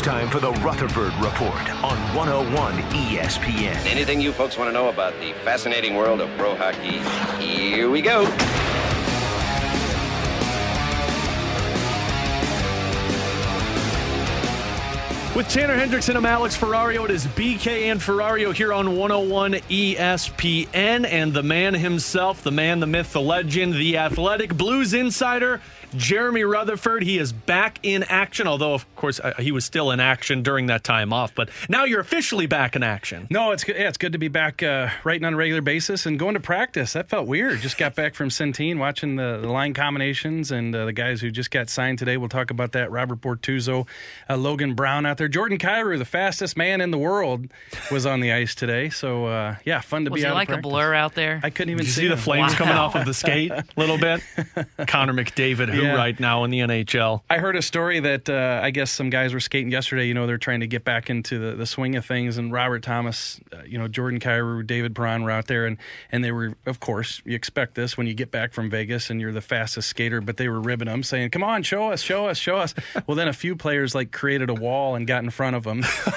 It's time for the Rutherford Report on 101 ESPN. Anything you folks want to know about the fascinating world of pro hockey? Here we go. With Tanner Hendrickson, I'm Alex Ferrario. It is BK and Ferrario here on 101 ESPN. And the man himself, the man, the myth, the legend, the athletic blues insider, Jeremy Rutherford. He is back in action, although, of course, uh, he was still in action during that time off. But now you're officially back in action. No, it's good. Yeah, it's good to be back uh, writing on a regular basis and going to practice. That felt weird. Just got back from Centene, watching the, the line combinations and uh, the guys who just got signed today. We'll talk about that. Robert Bortuzzo, uh, Logan Brown out there. Jordan Kyrou, the fastest man in the world, was on the ice today. So, uh, yeah, fun to was be out like of a blur out there? I couldn't even Did you see, see the flames Wow. coming off of the skate a little bit? Connor McDavid, who Yeah. right now in the NHL. I heard a story that uh, I guess some guys were skating yesterday. You know, they're trying to get back into the, the swing of things. And Robert Thomas, uh, you know, Jordan Kyrou, David Perron were out there, and and they were, of course, you expect this when you get back from Vegas and you're the fastest skater. But they were ribbing them, saying, "Come on, show us, show us, show us." well, then a few players like created a wall and got in front of them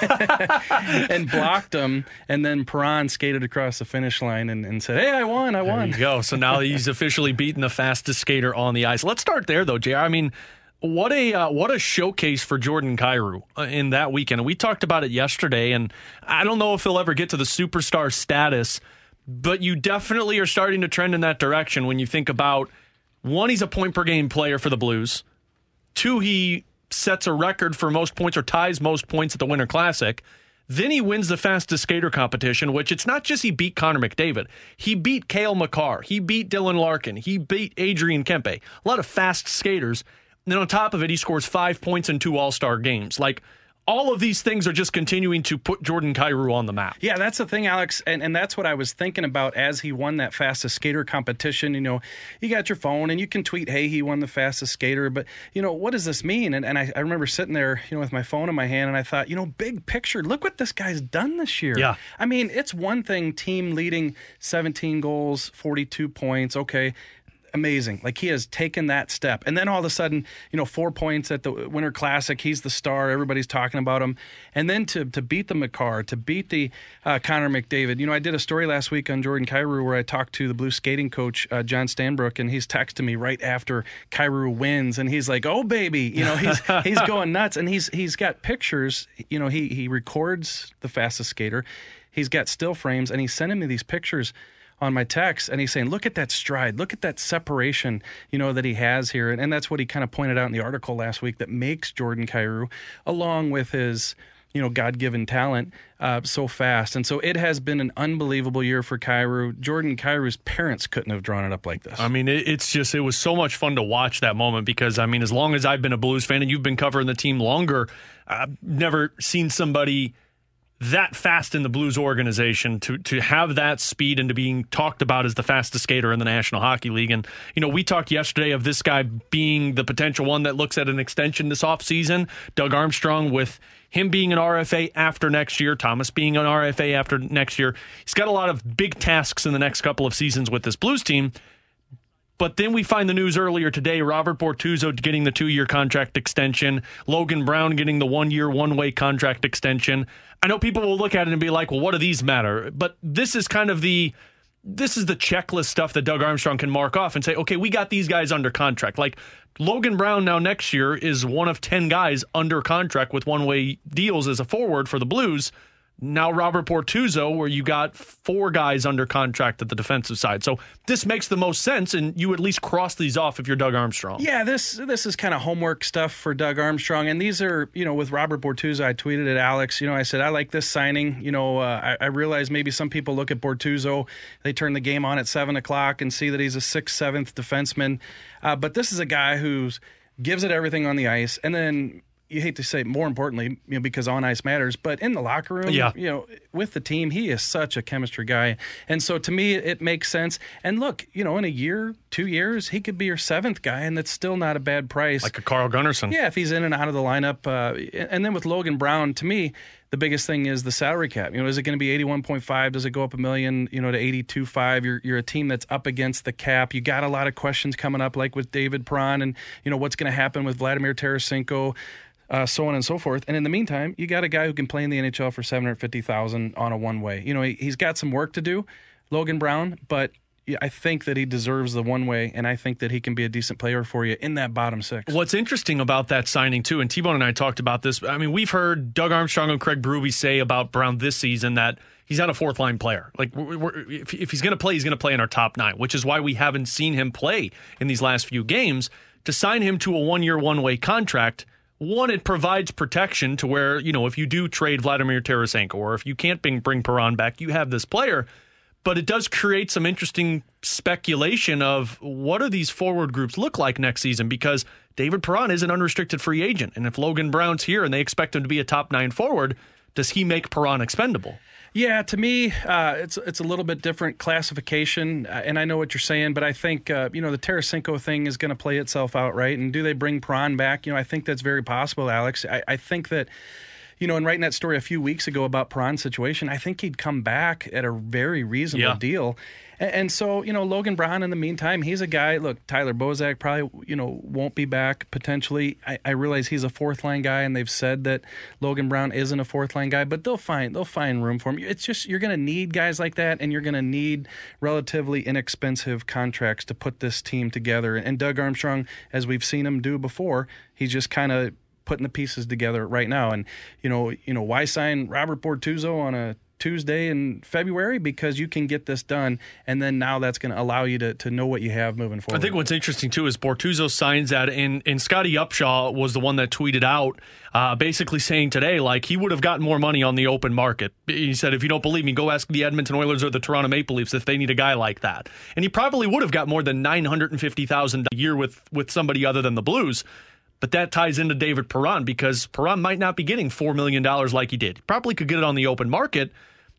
and blocked them, and then Perron skated across the finish line and, and said, "Hey, I won, I There won." you go. So now he's officially beaten the fastest skater on the ice. Let's start there, though, JR. I mean, what a uh, what a showcase for Jordan Kyrou uh, in that weekend. We talked about it yesterday, and I don't know if he'll ever get to the superstar status, but you definitely are starting to trend in that direction when you think about one, he's a point per game player for the Blues. Two, he sets a record for most points or ties most points at the Winter Classic. Then he wins the fastest skater competition, which it's not just he beat Connor McDavid. He beat Cale Makar. He beat Dylan Larkin. He beat Adrian Kempe. A lot of fast skaters. And then on top of it, he scores five points in two All Star games. Like all of these things are just continuing to put Jordan Kyrou on the map. Yeah, that's the thing, Alex, and, and that's what I was thinking about as he won that fastest skater competition. You know, you got your phone and you can tweet, "Hey, he won the fastest skater," but you know, what does this mean? And, and I, I remember sitting there, you know, with my phone in my hand, and I thought, you know, big picture, look what this guy's done this year. Yeah. I mean, it's one thing, team leading 17 goals, 42 points. Okay, amazing. Like he has taken that step. And then all of a sudden, you know, four points at the Winter Classic. He's the star. Everybody's talking about him. And then to to beat the Makar, to beat the uh, Connor McDavid. You know, I did a story last week on Jordan Kyrou where I talked to the blue skating coach, uh, John Stanbrook, and he's texting me right after Kyrou wins. And he's like, oh, baby. You know, he's he's going nuts. And he's he's got pictures. You know, he, he records the fastest skater. He's got still frames, and he's sending me these pictures on my text and he's saying look at that stride. Look at that separation you know that he has here. And, and that's what he kind of pointed out in the article last week that makes jordan Kyrou, along with his you know god-given talent uh, so fast. And so it has been an unbelievable year for Kyrou. jordan Kyrou's parents couldn't have drawn it up like this. I mean, it, it's just, it was so much fun to watch that moment because, I mean, as long as I've been a Blues fan and you've been covering the team longer, I've never seen somebody that fast in the Blues organization to to have that speed and to being talked about as the fastest skater in the National Hockey League. And, you know, we talked yesterday of this guy being the potential one that looks at an extension this offseason. Doug Armstrong with him being an RFA after next year, Thomas being an RFA after next year. He's got a lot of big tasks in the next couple of seasons with this Blues team. But then we find the news earlier today Robert Bortuzzo getting the two year contract extension, Logan Brown getting the one year, one way contract extension. I know people will look at it and be like, well, what do these matter? But this is kind of the this is the checklist stuff that Doug Armstrong can mark off and say, okay, we got these guys under contract. Like Logan Brown now next year is one of 10 guys under contract with one way deals as a forward for the Blues. Now Robert Bortuzzo, where you got four guys under contract at the defensive side. So this makes the most sense, and you at least cross these off if you're Doug Armstrong. Yeah, this this is kind of homework stuff for Doug Armstrong, and these are you know with Robert Bortuzzo. I tweeted at Alex. You know, I said I like this signing. You know, uh, I, I realize maybe some people look at Bortuzzo, they turn the game on at seven o'clock and see that he's a sixth, seventh defenseman, uh, but this is a guy who's gives it everything on the ice, and then you hate to say more importantly, you know, because on ice matters, but in the locker room, Yeah. you know, with the team, he is such a chemistry guy. And so to me, it makes sense. And look, you know, in a year, two years, he could be your seventh guy, and that's still not a bad price. Like a Carl Gunnarsson. yeah, if he's in and out of the lineup. Uh, and then with Logan Brown, to me, the biggest thing is the salary cap. You know, is it going to be 81.5? Does it go up a million, you know, to 82.5? You're, you're a team that's up against the cap. You got a lot of questions coming up, like with David Perron and, you know, what's going to happen with Vladimir Tarasenko uh, so on and so forth. And in the meantime, you got a guy who can play in the NHL for seven hundred fifty thousand on a one way. You know, he, he's got some work to do, Logan Brown, but I think that he deserves the one way, and I think that he can be a decent player for you in that bottom six. What's interesting about that signing too, and T-Bone and I talked about this. I mean, we've heard Doug Armstrong and Craig Berube say about Brown this season that he's not a fourth line player. Like, if, if he's going to play, he's going to play in our top nine, which is why we haven't seen him play in these last few games. To sign him to a one-year, one-way contract, one, it provides protection to where you know if you do trade Vladimir Tarasenko or if you can't bring bring Perron back, you have this player but it does create some interesting speculation of what do these forward groups look like next season because David Perron is an unrestricted free agent. And if Logan Brown's here and they expect him to be a top nine forward, does he make Perron expendable? Yeah, to me, uh, it's it's a little bit different classification, uh, and I know what you're saying, but I think uh, you know the Tarasenko thing is going to play itself out, right? And do they bring Perron back? You know, I think that's very possible, Alex. I, I think that. You know, in writing that story a few weeks ago about Perron's situation, I think he'd come back at a very reasonable Yeah. deal. And, and so, you know, Logan Brown in the meantime, he's a guy. Look, Tyler Bozak probably, you know, won't be back potentially. I, I realize he's a fourth line guy, and they've said that Logan Brown isn't a fourth line guy, but they'll find they'll find room for him. It's just you're going to need guys like that, and you're going to need relatively inexpensive contracts to put this team together. And Doug Armstrong, as we've seen him do before, he's just kind of putting the pieces together right now. And you know, you know, why sign Robert Bortuzzo on a Tuesday in February because you can get this done, and then now that's going to allow you to, to know what you have moving forward. I think what's interesting too is Bortuzzo signs that, and and Scotty Upshall was the one that tweeted out, uh, basically saying today like he would have gotten more money on the open market. He said, if you don't believe me, go ask the Edmonton Oilers or the Toronto Maple Leafs if they need a guy like that, and he probably would have got more than nine hundred and fifty thousand a year with with somebody other than the Blues. But that ties into David Perron because Perron might not be getting $4 million like he did. He probably could get it on the open market.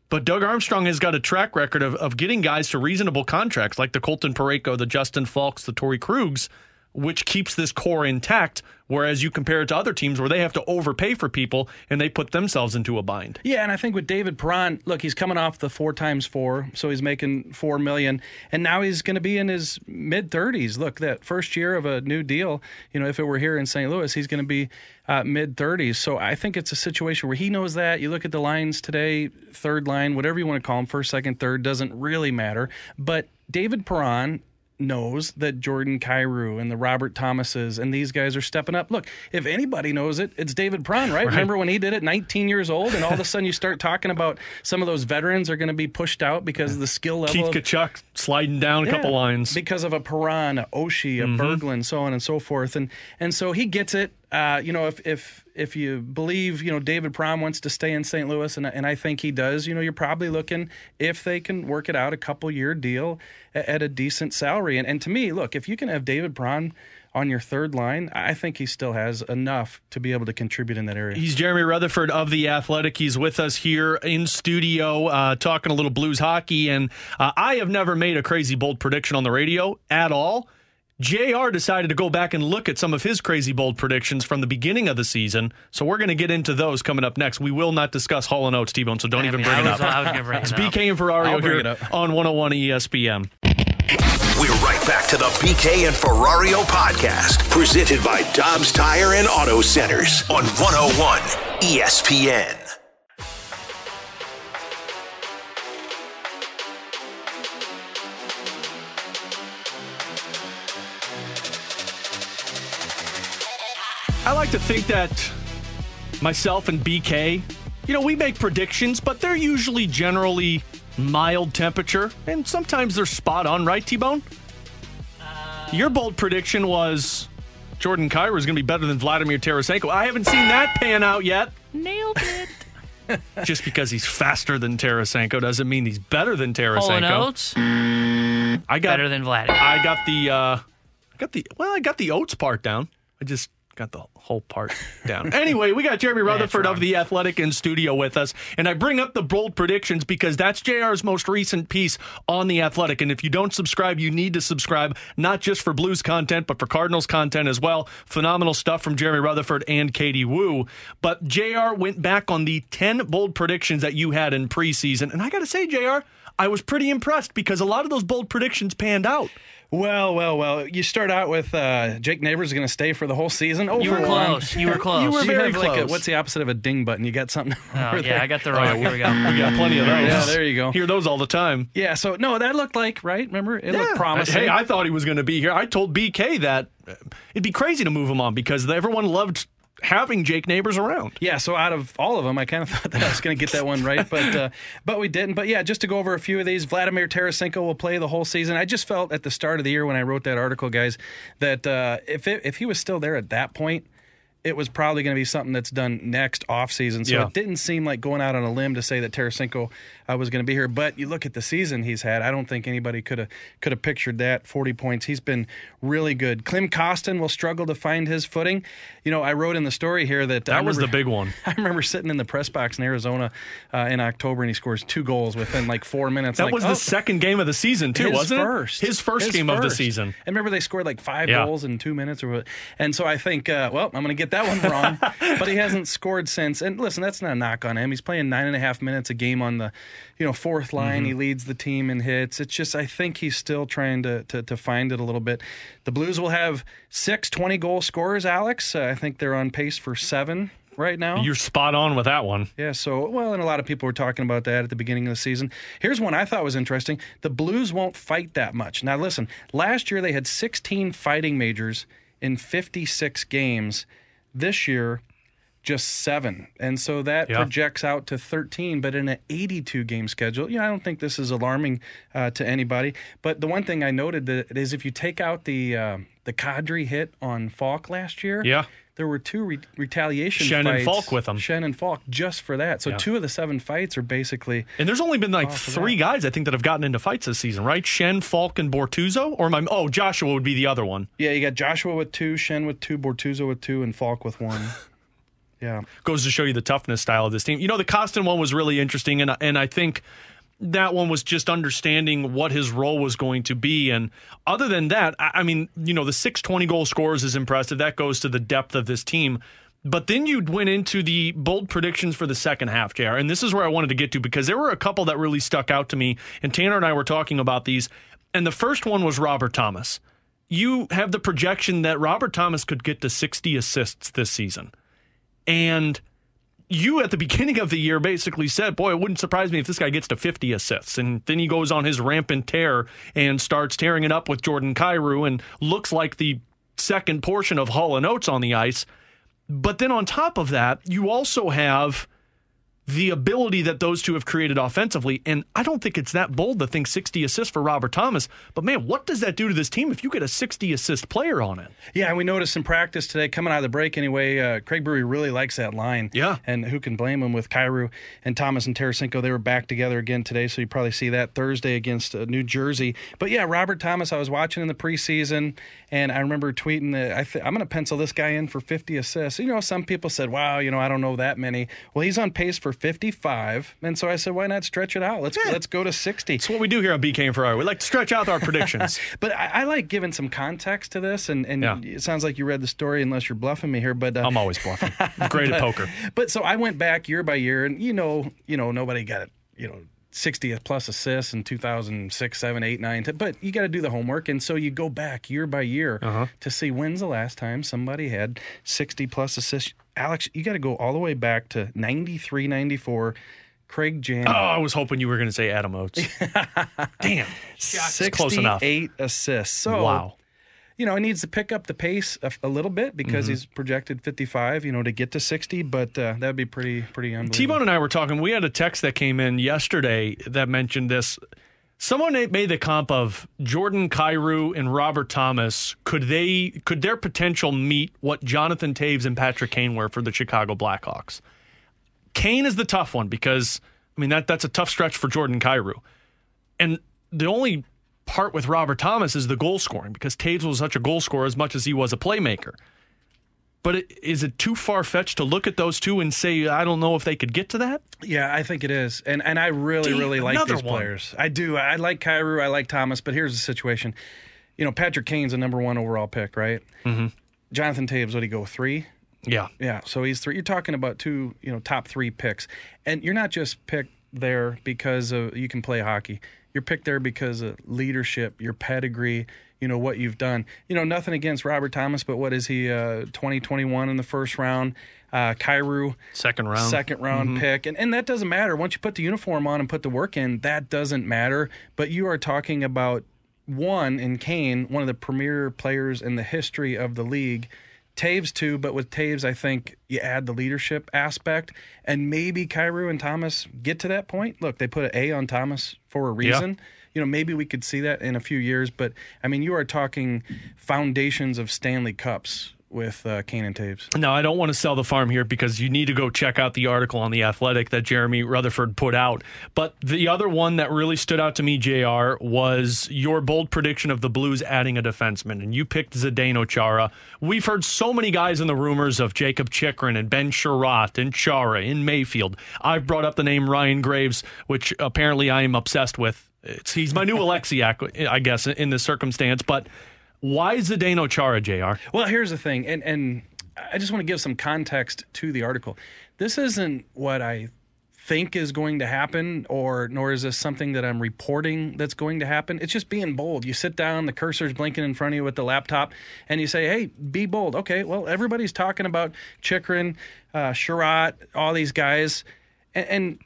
But Doug Armstrong has got a track record of, of getting guys to reasonable contracts like the Colton Parayko, the Justin Faulks, the Torey Krugs, which keeps this core intact. Whereas you compare it to other teams where they have to overpay for people and they put themselves into a bind. Yeah, and I think with David Perron, look, he's coming off the four times four, so he's making four million, and now he's going to be in his mid thirties. Look, that first year of a new deal, you know, if it were here in St. Louis, he's going to be uh, mid thirties. So I think it's a situation where he knows that. You look at the lines today, third line, whatever you want to call them, first, second, third, doesn't really matter. But David Perron knows that Jordan Kyrou and the Robert Thomases and these guys are stepping up. Look, if anybody knows it, it's David Perron, right? Remember when he did it 19 years old and all of a sudden you start talking about some of those veterans are going to be pushed out because of the skill level Keith of Tkachuk sliding down a couple lines. because of a Perron, a Oshie, a mm-hmm. Berglund, so on and so forth, and and so he gets it. Uh, you know, if if if you believe, you know, David Perron wants to stay in St. Louis, and and I think he does. You know, you're probably looking if they can work it out a couple year deal at, at a decent salary. And and to me, look, if you can have David Perron on your third line, I think he still has enough to be able to contribute in that area. He's Jeremy Rutherford of The Athletic. He's with us here in studio uh, talking a little blues hockey. And uh, I have never made a crazy bold prediction on the radio at all. JR decided to go back and look at some of his crazy bold predictions from the beginning of the season. So we're going to get into those coming up next. We will not discuss Hall and Oates, T-Bone, so don't even bring I it was, up. I was going bring It's it up. BK and Ferrario I'll here on 101 ESPN. We're right back to the BK and Ferrario podcast, presented by Dobbs Tire and Auto Centers on 101 ESPN. Like to think that myself and BK, you know, we make predictions, but they're usually generally mild temperature, and sometimes they're spot on, right, T Bone? Your bold prediction was Jordan Kyrou is going to be better than Vladimir Tarasenko. I haven't seen that pan out yet. Nailed it. Just because he's faster than Tarasenko doesn't mean he's better than Tarasenko. I got Better than Vladimir. I got the uh I got the well, I got the oats part down. I just got the whole part down. anyway, we got Jeremy Rutherford of the Athletic in studio with us, and I bring up the bold predictions because that's JR's most recent piece on the Athletic. And if you don't subscribe, you need to subscribe, not just for Blues content, but for Cardinals content as well. Phenomenal stuff from Jeremy Rutherford and Katie Woo. But JR went back on the 10 bold predictions that you had in preseason. And I got to say, JR, I was pretty impressed because a lot of those bold predictions panned out. Well, well, well. You start out with uh, Jake Neighbours is going to stay for the whole season. Oh, You were for one. close. You were close. You were very have close. like a- what's the opposite of a ding button? You got something? Oh, over yeah, there. I got the rock. Here we go. We got plenty of those. Yeah, there you go. Hear those all the time. Yeah. So no, that looked like right. Remember, it looked Yeah. promising. Hey, I thought he was going to be here. I told BK that uh, it'd be crazy to move him on because everyone loved having Jake Neighbours around. Yeah, so out of all of them, I kind of thought that I was going to get that one right, but uh, but we didn't. But yeah, just to go over a few of these, Vladimir Tarasenko will play the whole season. I just felt at the start of the year when I wrote that article, guys, that uh, if it, if he was still there at that point. It was probably going to be something that's done next offseason. So Yeah. it didn't seem like going out on a limb to say that Tarasenko uh, was going to be here. But you look at the season he's had. I don't think anybody could have could have pictured that. Forty points. He's been really good. Klim Kostin will struggle to find his footing. You know, I wrote in the story here that That was the big one. I remember sitting in the press box in Arizona uh, in October, and he scores two goals within like four minutes. That Like, was the oh, second game of the season too, his wasn't first. it? His first game of the season. And remember, they scored like five Yeah. goals in two minutes, or what? And so I think, uh, well, I'm going to get that one wrong. but he hasn't scored since. And listen, that's not a knock on him. He's playing nine and a half minutes a game on the, you know, fourth line. He leads the team in hits. It's just I think he's still trying to to, to find it a little bit. The Blues will have six 20 goal scorers. Alex, uh, I think they're on pace for seven right now. You're spot on with that one. Yeah, so, well, and a lot of people were talking about that at the beginning of the season. Here's one I thought was interesting. The Blues won't fight that much. Now, listen, last year they had 16 fighting majors in 56 games. This year, just seven. And so that Yeah. projects out to 13, but in an 82 game schedule. You know, I don't think this is alarming uh, to anybody. But the one thing I noted that is if you take out the uh, the Kadri hit on Faulk last year, Yeah. there were two re- retaliation Shen and. Faulk with them. Shen and Faulk just for that. So Yeah. two of the seven fights are basically And there's only been like three guys I think that have gotten into fights this season, right? Shen, Faulk, and Bortuzzo, or my oh Joshua would be the other one. yeah. You got Joshua with two, Shen with two, Bortuzzo with two, and Faulk with one. yeah. goes to show you the toughness style of this team. You know, the Kostin one was really interesting, and and I think that one was just understanding what his role was going to be. And other than that, I, I mean, you know, the six twenty goal scores is impressive. That goes to the depth of this team. But then you went into the bold predictions for the second half, JR. And this is where I wanted to get to because there were a couple that really stuck out to me. And Tanner and I were talking about these. And the first one was Robert Thomas. You have the projection that Robert Thomas could get to 60 assists this season. And you at the beginning of the year basically said, Boy, it wouldn't surprise me if this guy gets to 50 assists. And then he goes on his rampant tear and starts tearing it up with Jordan Kyrou and looks like the second portion of Hall and Oates on the ice. But then on top of that, you also have the ability that those two have created offensively. And I don't think it's that bold to think 60 assists for Robert Thomas. But man, what does that do to this team if you get a 60 assist player on it? Yeah, and we noticed in practice today, coming out of the break anyway, uh, Craig Berube really likes that line. Yeah. And who can blame him with Kyrou and Thomas and Tarasenko? They were back together again today, so you probably see that Thursday against uh, New Jersey. But yeah, Robert Thomas, I was watching in the preseason, and I remember tweeting that I th- I'm going to pencil this guy in for 50 assists. You know, some people said, wow, you know, I don't know that many. Well, he's on pace for 55. And so I said, why not stretch it out? Let's, let's go to 60. It's what we do here on BK and Ferrari. We like to stretch out our predictions. But I, I like giving some context to this, and, and Yeah. it sounds like you read the story, unless you're bluffing me here. But uh, I'm always bluffing. I'm great at poker. But so I went back year by year, and you know, you know, nobody got it you know. 60 plus assists in 2006, 7, 8, 9, 10. But you got to do the homework. And so you go back year by year Uh-huh. to see when's the last time somebody had 60 plus assists. Alex, you got to go all the way back to 93, 94. Craig Jan. Oh, I was hoping you were going to say Adam Oates. Damn. Close enough. 68 assists. So Wow. You know, he needs to pick up the pace a, a little bit because Mm-hmm. he's projected 55, you know, to get to 60, but uh, that'd be pretty, pretty unbelievable. T-Bone and I were talking. We had a text that came in yesterday that mentioned this. Someone made the comp of Jordan Kyrou and Robert Thomas. Could they? Could their potential meet what Jonathan Toews and Patrick Kane were for the Chicago Blackhawks? Kane is the tough one because I mean that that's a tough stretch for Jordan Kyrou, and the only part with Robert Thomas is the goal scoring because Toews was such a goal scorer as much as he was a playmaker. But it, is it too far fetched to look at those two and say I don't know if they could get to that? Yeah, I think it is, and and I really, Damn, really like these one. players. I do. I like Kyrou. I like Thomas. But here's the situation. You know, Patrick Kane's a number one overall pick, right? Mm-hmm. Jonathan Toews, do he go three? Yeah. Yeah, so he's three. You're talking about two, you know, top three picks, and you're not just picked there because of, you can play hockey. You're picked there because of leadership, your pedigree, you know what you've done. You know, nothing against Robert Thomas, but what is he? Uh, 2021 in the first round. Uh, Kyrou, Second round. second round pick, and and that doesn't matter. Once you put the uniform on and put the work in, that doesn't matter. But you are talking about one in Kane, one of the premier players in the history of the league. Toews too, but with Toews, I think you add the leadership aspect, and maybe Kyrou and Thomas get to that point. Look, they put an A on Thomas for a reason. You know, maybe we could see that in a few years, but I mean, you are talking foundations of Stanley Cups with uh, Kane and Toews. Now, I don't want to sell the farm here because you need to go check out the article on The Athletic that Jeremy Rutherford put out. But the other one that really stood out to me, JR, was your bold prediction of the Blues adding a defenseman. And you picked Zdeno Chara. We've heard so many guys in the rumors of Jakob Chychrun and Ben Chiarot and Chara in Mayfield. I've brought up the name Ryan Graves, which apparently I am obsessed with. It's, he's my new Alexiak, I guess, in this circumstance. But why Zdeno Chara, JR? Well, here's the thing, and and I just want to give some context to the article. This isn't what I think is going to happen, or nor is this something that I'm reporting that's going to happen. It's just being bold. You sit down, the cursor's blinking in front of you with the laptop, and you say, "Hey, be bold." Okay, well, everybody's talking about Chychrun, uh, Chiarot, all these guys, and. and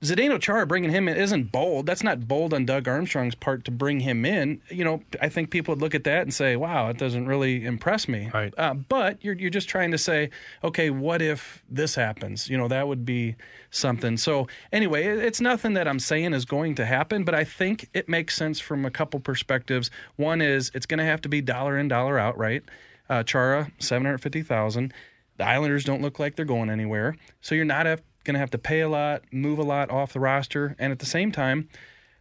Zdeno Chara bringing him in isn't bold. That's not bold on Doug Armstrong's part to bring him in. You know, I think people would look at that and say, "Wow, it doesn't really impress me." Right. Uh, but you're you're just trying to say, "Okay, what if this happens?" You know, that would be something. So anyway, it- it's nothing that I'm saying is going to happen, but I think it makes sense from a couple perspectives. One is it's going to have to be dollar in, dollar out, right? Uh, Chara, seven hundred fifty thousand. The Islanders don't look like they're going anywhere, so you're not have, going to have to pay a lot, move a lot off the roster, and at the same time,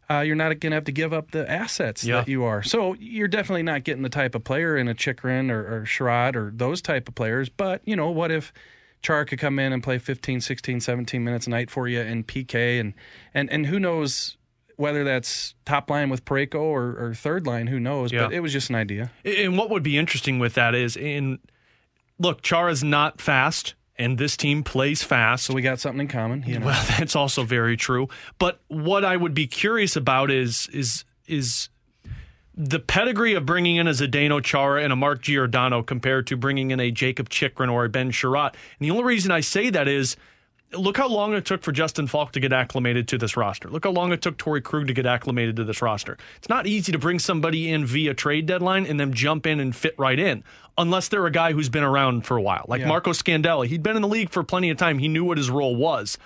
uh, you're not going to have to give up the assets Yeah. that you are. So you're definitely not getting the type of player in a Chychrun or, or Chiarot or those type of players. But, you know, what if Char could come in and play 15, 16, 17 minutes a night for you in PK? And, and, and who knows whether that's top line with Parayko or, or third line, who knows? Yeah. But it was just an idea. And what would be interesting with that is in look, Chara's not fast, and this team plays fast. So we got something in common. You know? Well, that's also very true. But what I would be curious about is is is the pedigree of bringing in a Zdeno Chara and a Mark Giordano compared to bringing in a Jakob Chychrun or a Ben Chiarot. And the only reason I say that is look how long it took for Justin Faulk to get acclimated to this roster. Look how long it took Torey Krug to get acclimated to this roster. It's not easy to bring somebody in via trade deadline and then jump in and fit right in, unless they're a guy who's been around for a while. Like Yeah. Marco Scandella. He'd been in the league for plenty of time. He knew what his role was.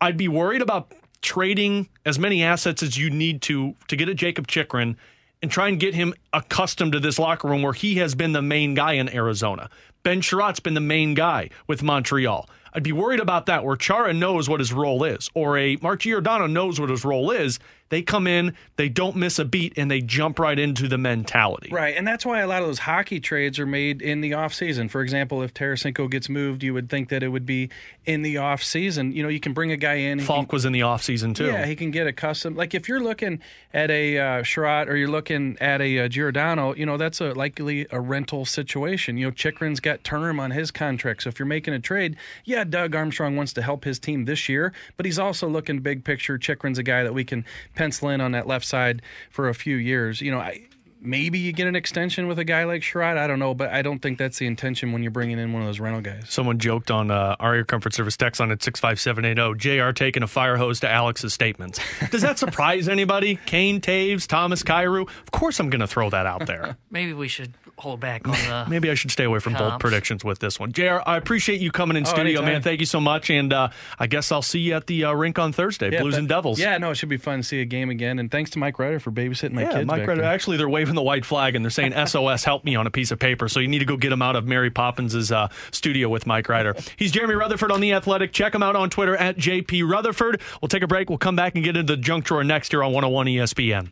I'd be worried about trading as many assets as you need to to get a Jakob Chychrun and try and get him accustomed to this locker room where he has been the main guy in Arizona. Ben Chiarot's been the main guy with Montreal. I'd be worried about that where Chara knows what his role is, or a Mark Giordano knows what his role is. They come in, they don't miss a beat, and they jump right into the mentality. Right, and that's why a lot of those hockey trades are made in the off season. For example, if Tarasenko gets moved, you would think that it would be in the off season. You know, you can bring a guy in. Faulk can- was in the offseason too. Yeah, he can get accustomed. Like if you're looking at a uh, Chiarot or you're looking at a uh, Giordano, you know that's a likely a rental situation. You know, Chychrun's got term on his contract, so if you're making a trade, yeah, Doug Armstrong wants to help his team this year, but he's also looking big picture. Chychrun's a guy that we can pencil in on that left side for a few years. You know, I, maybe you get an extension with a guy like Chiarot. I don't know, but I don't think that's the intention when you're bringing in one of those rental guys. Someone joked on uh, our Air Comfort Service text on at 65780, JR taking a fire hose to Alex's statements. Does that surprise anybody? Kane, Toews, Thomas, Kyrou? Of course I'm going to throw that out there. Maybe we should hold back on the. Maybe I should stay away from bold predictions with this one. JR, I appreciate you coming in Oh, studio, man. Thank you so much. And uh, I guess I'll see you at the uh, rink on Thursday, Yeah, Blues that- and Devils. Yeah, no, it should be fun to see a game again. And thanks to Mike Ryder for babysitting my Yeah, kids. Mike Ryder. there. Actually, they're waving the white flag and they're saying SOS, help me on a piece of paper. So you need to go get them out of Mary Poppins' uh, studio with Mike Ryder. He's Jeremy Rutherford on The Athletic. Check him out on Twitter at JP Rutherford. We'll take a break. We'll come back and get into the junk drawer next year on 101 ESPN.